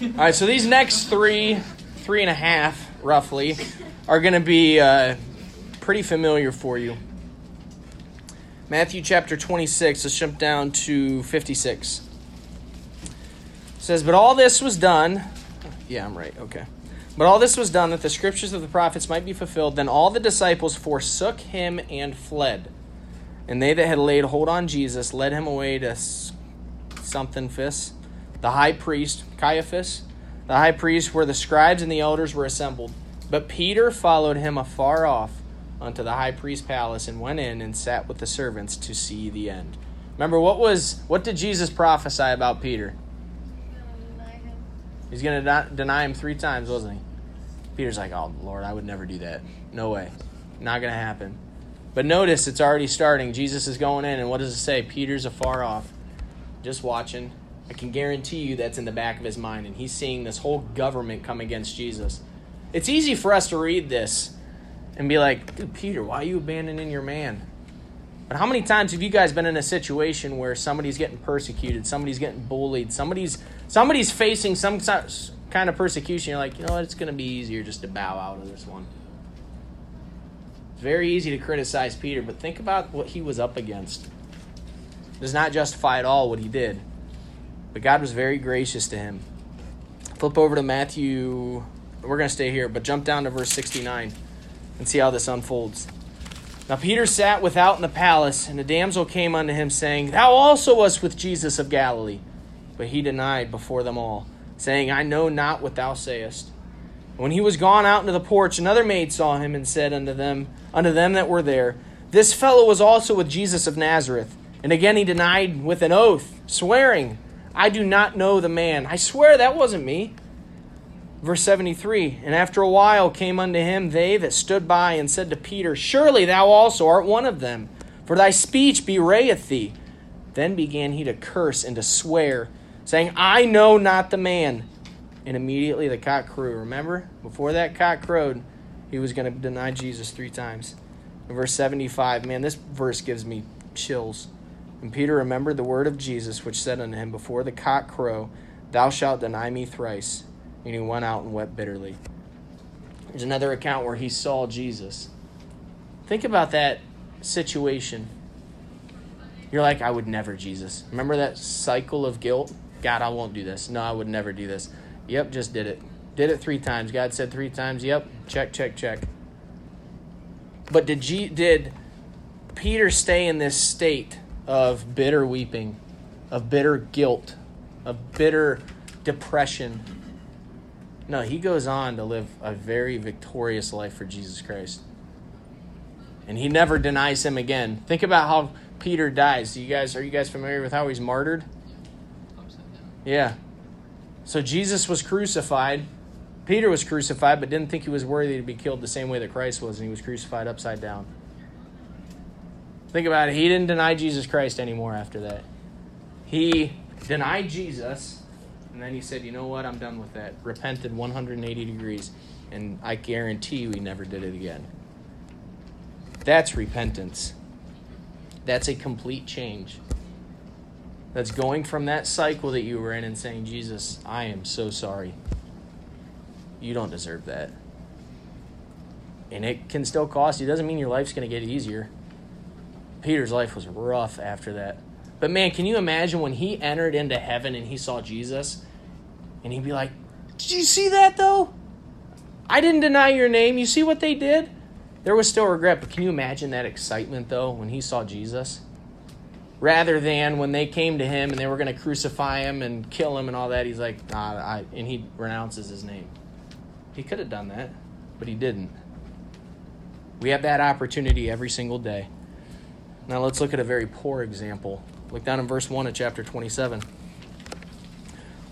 All right, so these next three, three and a half, roughly, are going to be uh, pretty familiar for you. Matthew chapter 26, let's jump down to 56. It says, But all this was done. Yeah, I'm right. Okay. But all this was done that the scriptures of the prophets might be fulfilled. Then all the disciples forsook him and fled. And they that had laid hold on Jesus led him away to something fist, the high priest, Caiaphas, the high priest, where the scribes and the elders were assembled. But Peter followed him afar off unto the high priest's palace and went in and sat with the servants to see the end. Remember what was what did Jesus prophesy about Peter? He's going to deny him 3 times, wasn't he? Peter's like, "Oh, Lord, I would never do that. No way. Not going to happen." But notice it's already starting. Jesus is going in and what does it say? Peter's afar off, just watching. I can guarantee you that's in the back of his mind and he's seeing this whole government come against Jesus. It's easy for us to read this and be like, dude, Peter, why are you abandoning your man? But how many times have you guys been in a situation where somebody's getting persecuted, somebody's getting bullied, somebody's somebody's facing some kind of persecution? You're like, you know what? It's going to be easier just to bow out of this one. It's very easy to criticize Peter, but think about what he was up against. It does not justify at all what he did. But God was very gracious to him. Flip over to Matthew. We're going to stay here, but jump down to verse 69 and see how this unfolds. Now Peter sat without in the palace, and a damsel came unto him, saying, Thou also wast with Jesus of Galilee. But he denied before them all, saying, I know not what thou sayest. When he was gone out into the porch, another maid saw him, and said unto them, unto them that were there, This fellow was also with Jesus of Nazareth. And again he denied with an oath, swearing, I do not know the man. I swear that wasn't me. Verse 73 And after a while came unto him they that stood by and said to Peter, Surely thou also art one of them, for thy speech bewrayeth thee. Then began he to curse and to swear, saying, I know not the man. And immediately the cock crew. Remember? Before that cock crowed, he was going to deny Jesus three times. Verse 75, man, this verse gives me chills. And Peter remembered the word of Jesus, which said unto him, Before the cock crow, thou shalt deny me thrice and he went out and wept bitterly. There's another account where he saw Jesus. Think about that situation. You're like, I would never, Jesus. Remember that cycle of guilt? God, I won't do this. No, I would never do this. Yep, just did it. Did it three times. God said three times. Yep, check, check, check. But did G- did Peter stay in this state of bitter weeping, of bitter guilt, of bitter depression? No, he goes on to live a very victorious life for Jesus Christ. And he never denies him again. Think about how Peter dies. You guys are you guys familiar with how he's martyred? Yeah. So Jesus was crucified. Peter was crucified, but didn't think he was worthy to be killed the same way that Christ was, and he was crucified upside down. Think about it. He didn't deny Jesus Christ anymore after that. He denied Jesus and then he said, you know what? I'm done with that. Repented 180 degrees. And I guarantee you he never did it again. That's repentance. That's a complete change. That's going from that cycle that you were in and saying, Jesus, I am so sorry. You don't deserve that. And it can still cost you. It doesn't mean your life's going to get easier. Peter's life was rough after that. But man, can you imagine when he entered into heaven and he saw Jesus? And he'd be like, Did you see that though? I didn't deny your name. You see what they did? There was still regret, but can you imagine that excitement though when he saw Jesus? Rather than when they came to him and they were going to crucify him and kill him and all that, he's like, nah, I, and he renounces his name. He could have done that, but he didn't. We have that opportunity every single day. Now let's look at a very poor example Look down in verse 1 of chapter 27.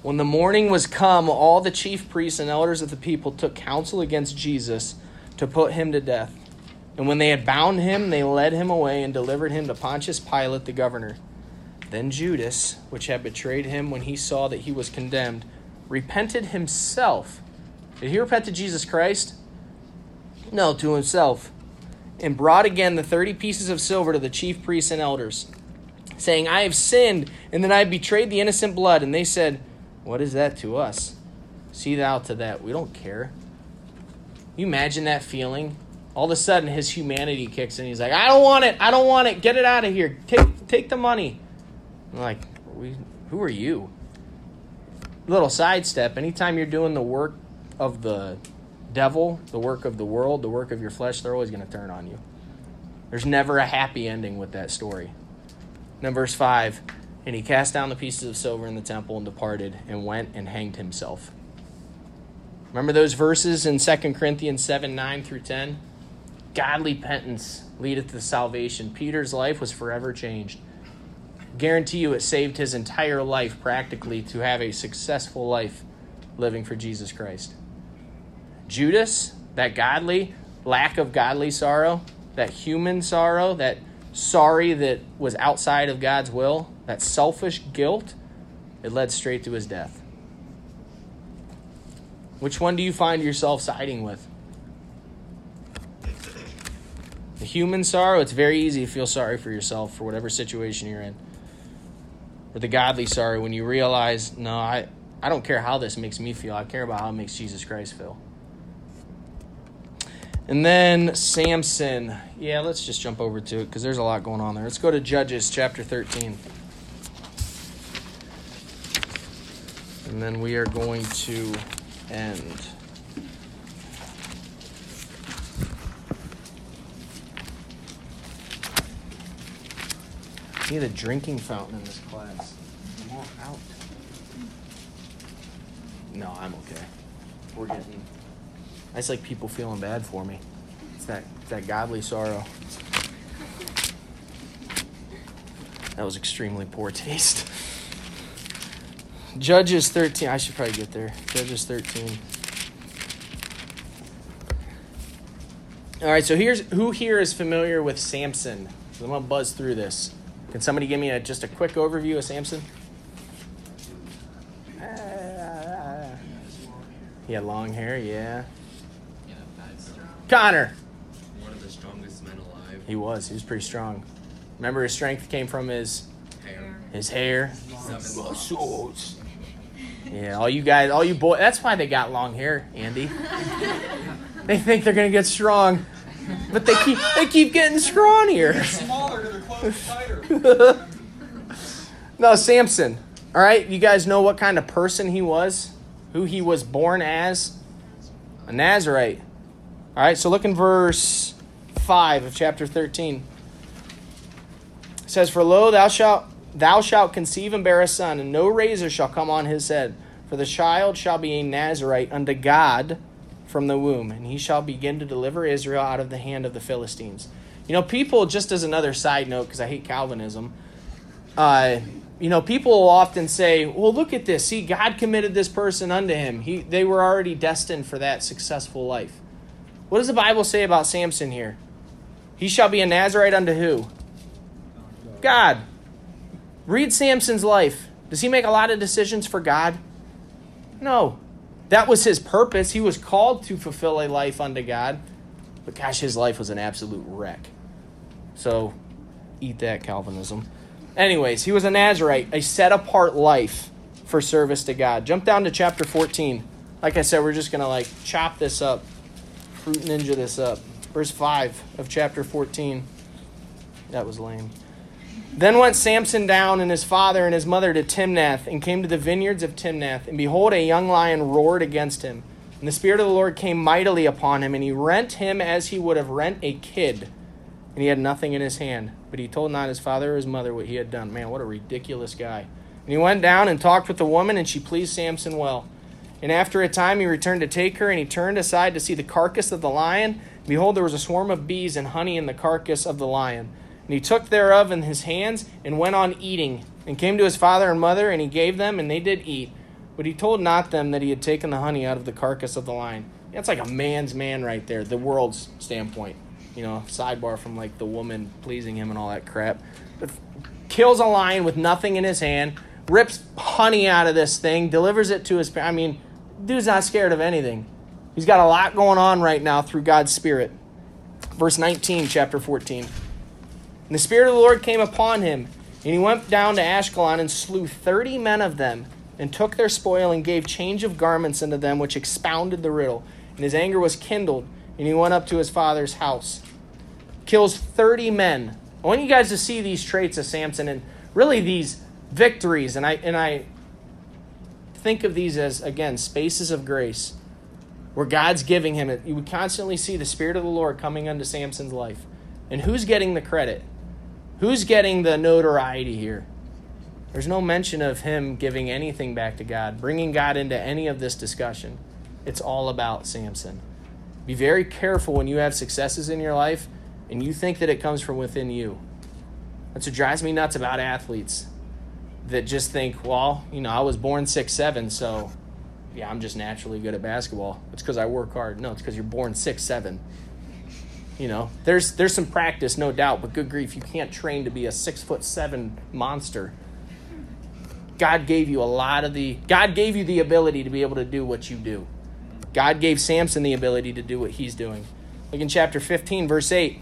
When the morning was come, all the chief priests and elders of the people took counsel against Jesus to put him to death. And when they had bound him, they led him away and delivered him to Pontius Pilate the governor. Then Judas, which had betrayed him when he saw that he was condemned, repented himself. Did he repent to Jesus Christ? No, to himself. And brought again the thirty pieces of silver to the chief priests and elders saying, I have sinned, and that I betrayed the innocent blood. And they said, What is that to us? See thou to that. We don't care. You imagine that feeling? All of a sudden, his humanity kicks in. He's like, I don't want it. I don't want it. Get it out of here. Take, take the money. I'm like, we, who are you? Little sidestep. Anytime you're doing the work of the devil, the work of the world, the work of your flesh, they're always going to turn on you. There's never a happy ending with that story. Then verse 5 And he cast down the pieces of silver in the temple and departed and went and hanged himself. Remember those verses in 2 Corinthians 7 9 through 10? Godly penance leadeth to salvation. Peter's life was forever changed. Guarantee you it saved his entire life practically to have a successful life living for Jesus Christ. Judas, that godly, lack of godly sorrow, that human sorrow, that sorry that was outside of God's will, that selfish guilt, it led straight to his death. Which one do you find yourself siding with? The human sorrow, it's very easy to feel sorry for yourself for whatever situation you're in. Or the godly sorrow when you realize, no, I, I don't care how this makes me feel. I care about how it makes Jesus Christ feel. And then Samson. Yeah, let's just jump over to it because there's a lot going on there. Let's go to Judges chapter 13. And then we are going to end. See the drinking fountain in this class. I'm all out. No, I'm okay. We're getting. Just like people feeling bad for me. It's that it's that godly sorrow. That was extremely poor taste. Judges 13. I should probably get there. Judges 13. All right, so here's who here is familiar with Samson? So I'm gonna buzz through this. Can somebody give me a, just a quick overview of Samson? Uh, he had long hair, yeah. That's Connor. one of the strongest men alive. He was. He was pretty strong. Remember, his strength came from his Hair. his hair. Seven Muscles. Yeah, all you guys, all you boys. That's why they got long hair, Andy. they think they're gonna get strong, but they keep they keep getting scrawnier. Smaller, their clothes tighter. No, Samson. All right, you guys know what kind of person he was, who he was born as, a Nazarite. All right, so look in verse five of chapter thirteen. It says, "For lo, thou shalt thou shalt conceive and bear a son, and no razor shall come on his head, for the child shall be a Nazarite unto God from the womb, and he shall begin to deliver Israel out of the hand of the Philistines." You know, people. Just as another side note, because I hate Calvinism uh, you know, people will often say, "Well, look at this. See, God committed this person unto him. He, they were already destined for that successful life." What does the Bible say about Samson here? He shall be a Nazarite unto who? God. Read Samson's life. Does he make a lot of decisions for God? No. That was his purpose. He was called to fulfill a life unto God. But gosh, his life was an absolute wreck. So, eat that, Calvinism. Anyways, he was a Nazarite, a set apart life for service to God. Jump down to chapter 14. Like I said, we're just going to like chop this up, fruit ninja this up. Verse 5 of chapter 14. That was lame. Then went Samson down and his father and his mother to Timnath and came to the vineyards of Timnath. And behold, a young lion roared against him. And the Spirit of the Lord came mightily upon him, and he rent him as he would have rent a kid. And he had nothing in his hand. But he told not his father or his mother what he had done. Man, what a ridiculous guy. And he went down and talked with the woman, and she pleased Samson well. And after a time he returned to take her, and he turned aside to see the carcass of the lion. Behold, there was a swarm of bees and honey in the carcass of the lion. And he took thereof in his hands, and went on eating, and came to his father and mother, and he gave them, and they did eat. But he told not them that he had taken the honey out of the carcass of the lion. That's like a man's man right there, the world's standpoint. You know, sidebar from like the woman pleasing him and all that crap. But kills a lion with nothing in his hand, rips honey out of this thing, delivers it to his. I mean, dude's not scared of anything. He's got a lot going on right now through God's Spirit. Verse 19, chapter 14. And the Spirit of the Lord came upon him, and he went down to Ashkelon and slew thirty men of them, and took their spoil and gave change of garments unto them, which expounded the riddle. And his anger was kindled, and he went up to his father's house. Kills 30 men. I want you guys to see these traits of Samson and really these victories. And I and I think of these as again spaces of grace where God's giving him it. You would constantly see the Spirit of the Lord coming unto Samson's life. And who's getting the credit? Who's getting the notoriety here? There's no mention of him giving anything back to God, bringing God into any of this discussion. It's all about Samson. Be very careful when you have successes in your life and you think that it comes from within you. That's what drives me nuts about athletes that just think, well, you know, I was born six seven, so yeah, I'm just naturally good at basketball. It's because I work hard. No, it's because you're born six seven. You know, there's there's some practice, no doubt, but good grief, you can't train to be a six foot seven monster. God gave you a lot of the God gave you the ability to be able to do what you do. God gave Samson the ability to do what he's doing. Look in chapter 15, verse 8.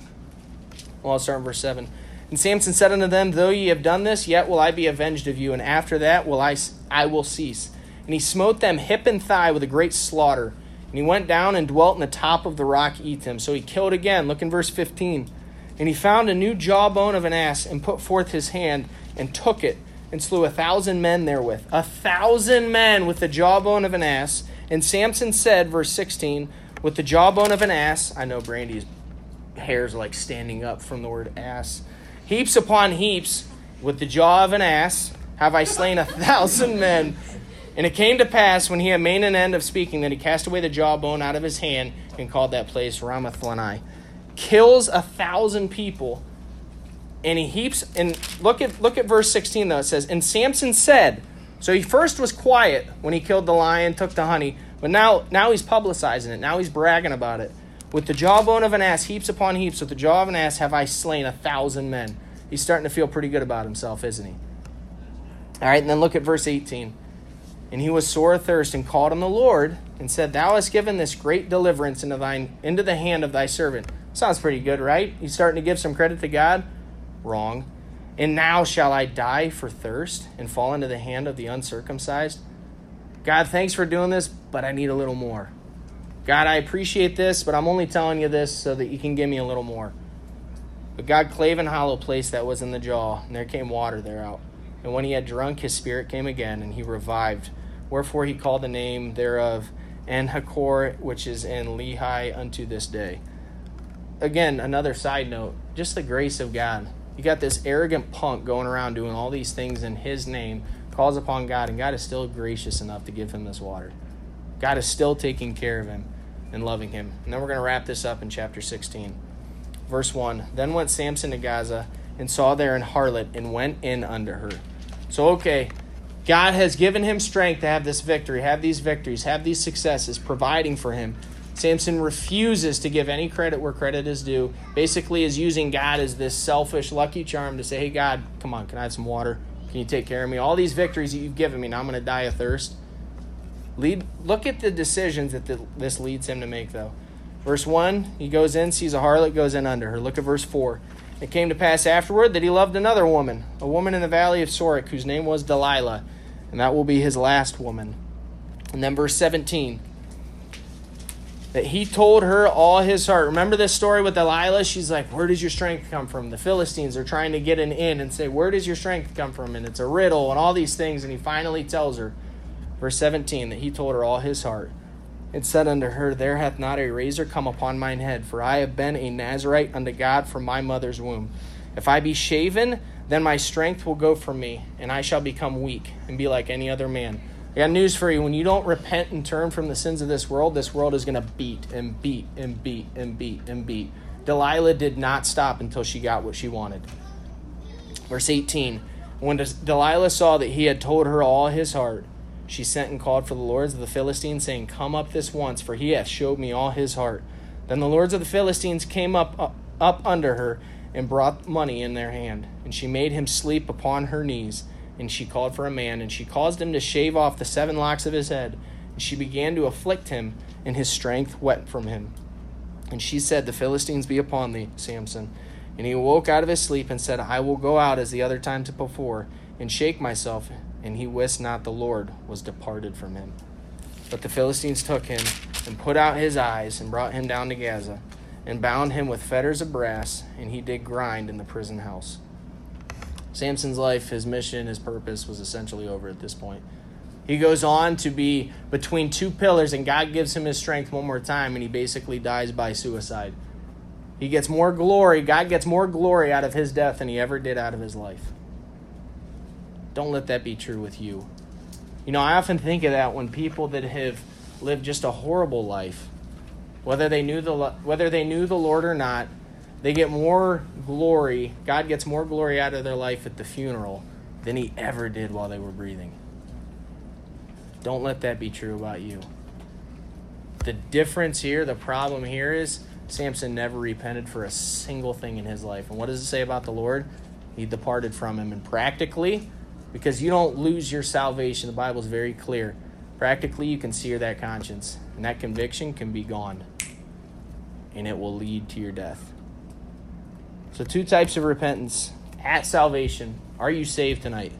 Well, I'll start in verse 7. And Samson said unto them, Though ye have done this, yet will I be avenged of you, and after that will I, I will cease. And he smote them hip and thigh with a great slaughter. And he went down and dwelt in the top of the rock Etham. So he killed again. Look in verse 15. And he found a new jawbone of an ass, and put forth his hand, and took it, and slew a thousand men therewith. A thousand men with the jawbone of an ass. And Samson said, verse 16, With the jawbone of an ass, I know Brandy's hairs like standing up from the word ass. Heaps upon heaps, with the jaw of an ass, have I slain a thousand men. And it came to pass, when he had made an end of speaking, that he cast away the jawbone out of his hand and called that place Ramathlanai. Kills a thousand people, and he heaps. And look at look at verse sixteen though. It says, "And Samson said." So he first was quiet when he killed the lion, took the honey, but now now he's publicizing it. Now he's bragging about it. With the jawbone of an ass, heaps upon heaps, with the jaw of an ass have I slain a thousand men. He's starting to feel pretty good about himself, isn't he? All right, and then look at verse 18. And he was sore athirst and called on the Lord and said, Thou hast given this great deliverance into thine into the hand of thy servant. Sounds pretty good, right? He's starting to give some credit to God. Wrong. And now shall I die for thirst and fall into the hand of the uncircumcised? God, thanks for doing this, but I need a little more. God, I appreciate this, but I'm only telling you this so that you can give me a little more. But God clave and hollow place that was in the jaw, and there came water thereout. And when he had drunk, his spirit came again, and he revived. Wherefore he called the name thereof Enhakkore, which is in Lehi unto this day. Again, another side note, just the grace of God. You got this arrogant punk going around doing all these things in his name, calls upon God, and God is still gracious enough to give him this water. God is still taking care of him and loving him. And then we're going to wrap this up in chapter 16. Verse 1 Then went Samson to Gaza and saw there an harlot and went in under her. So, okay, God has given him strength to have this victory, have these victories, have these successes, providing for him. Samson refuses to give any credit where credit is due. Basically, is using God as this selfish lucky charm to say, "Hey, God, come on, can I have some water? Can you take care of me? All these victories that you've given me, now I'm going to die of thirst." Lead. Look at the decisions that the, this leads him to make, though. Verse one, he goes in, sees a harlot, goes in under her. Look at verse four. It came to pass afterward that he loved another woman, a woman in the valley of Sorek, whose name was Delilah, and that will be his last woman. And then verse 17 that he told her all his heart. Remember this story with Delilah? She's like, Where does your strength come from? The Philistines are trying to get an in and say, Where does your strength come from? And it's a riddle and all these things. And he finally tells her, verse 17, that he told her all his heart. and said unto her, There hath not a razor come upon mine head, for I have been a Nazarite unto God from my mother's womb. If I be shaven, then my strength will go from me, and I shall become weak and be like any other man. I got news for you. When you don't repent and turn from the sins of this world, this world is going to beat and beat and beat and beat and beat. Delilah did not stop until she got what she wanted. Verse 18 When Delilah saw that he had told her all his heart, she sent and called for the lords of the Philistines, saying, Come up this once, for he hath showed me all his heart. Then the lords of the Philistines came up, up, up under her and brought money in their hand. And she made him sleep upon her knees and she called for a man, and she caused him to shave off the seven locks of his head. And she began to afflict him, and his strength went from him. And she said, The Philistines be upon thee, Samson. And he awoke out of his sleep and said, I will go out as the other times before, and shake myself. And he wist not the Lord was departed from him. But the Philistines took him, and put out his eyes, and brought him down to Gaza, and bound him with fetters of brass, and he did grind in the prison house. Samson's life, his mission, his purpose was essentially over at this point. He goes on to be between two pillars, and God gives him his strength one more time, and he basically dies by suicide. He gets more glory, God gets more glory out of his death than he ever did out of his life. Don't let that be true with you. You know, I often think of that when people that have lived just a horrible life, whether they knew the whether they knew the Lord or not, they get more glory. God gets more glory out of their life at the funeral than he ever did while they were breathing. Don't let that be true about you. The difference here, the problem here is Samson never repented for a single thing in his life. And what does it say about the Lord? He departed from him. And practically, because you don't lose your salvation, the Bible is very clear. Practically, you can sear that conscience, and that conviction can be gone, and it will lead to your death. So, two types of repentance at salvation. Are you saved tonight?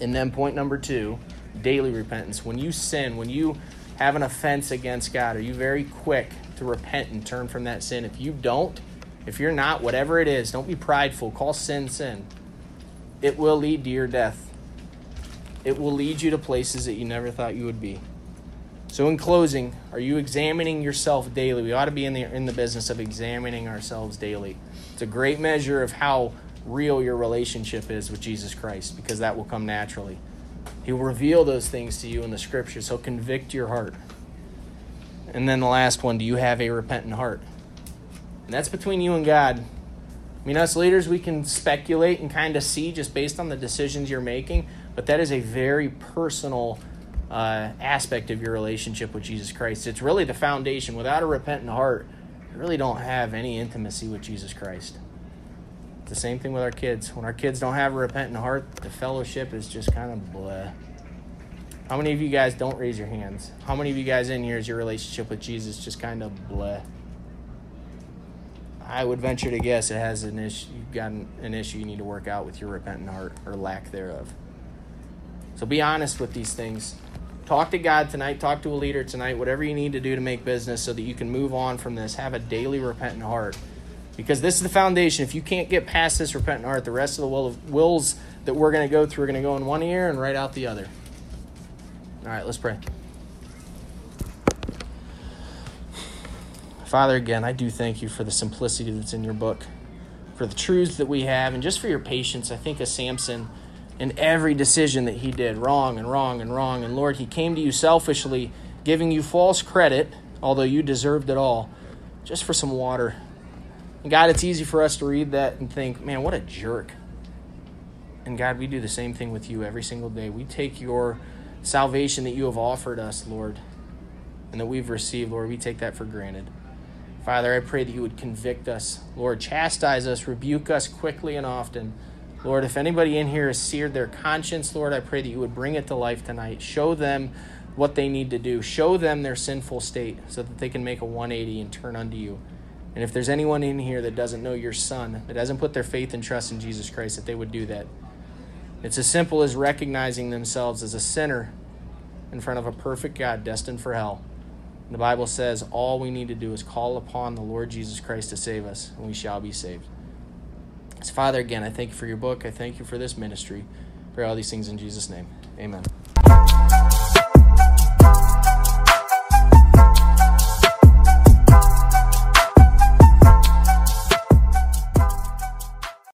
And then, point number two daily repentance. When you sin, when you have an offense against God, are you very quick to repent and turn from that sin? If you don't, if you're not, whatever it is, don't be prideful. Call sin sin. It will lead to your death. It will lead you to places that you never thought you would be. So, in closing, are you examining yourself daily? We ought to be in the, in the business of examining ourselves daily. It's a great measure of how real your relationship is with Jesus Christ because that will come naturally. He will reveal those things to you in the scriptures. He'll convict your heart. And then the last one do you have a repentant heart? And that's between you and God. I mean, us leaders, we can speculate and kind of see just based on the decisions you're making, but that is a very personal uh, aspect of your relationship with Jesus Christ. It's really the foundation. Without a repentant heart, you really don't have any intimacy with Jesus Christ. It's the same thing with our kids. When our kids don't have a repentant heart, the fellowship is just kind of bleh. How many of you guys don't raise your hands? How many of you guys in here is your relationship with Jesus just kind of bleh? I would venture to guess it has an issue. You've got an, issue you need to work out with your repentant heart or lack thereof. So be honest with these things. Talk to God tonight. Talk to a leader tonight. Whatever you need to do to make business so that you can move on from this. Have a daily repentant heart. Because this is the foundation. If you can't get past this repentant heart, the rest of the will of, wills that we're going to go through are going to go in one ear and right out the other. All right, let's pray. Father, again, I do thank you for the simplicity that's in your book, for the truths that we have, and just for your patience. I think of Samson and every decision that he did wrong and wrong and wrong. And Lord, he came to you selfishly, giving you false credit, although you deserved it all, just for some water. And God, it's easy for us to read that and think, man, what a jerk. And God, we do the same thing with you every single day. We take your salvation that you have offered us, Lord, and that we've received, Lord, we take that for granted. Father, I pray that you would convict us. Lord, chastise us, rebuke us quickly and often. Lord, if anybody in here has seared their conscience, Lord, I pray that you would bring it to life tonight. Show them what they need to do. Show them their sinful state so that they can make a 180 and turn unto you. And if there's anyone in here that doesn't know your son, that hasn't put their faith and trust in Jesus Christ, that they would do that. It's as simple as recognizing themselves as a sinner in front of a perfect God destined for hell. The Bible says all we need to do is call upon the Lord Jesus Christ to save us, and we shall be saved. So, Father, again, I thank you for your book. I thank you for this ministry. Pray all these things in Jesus' name. Amen.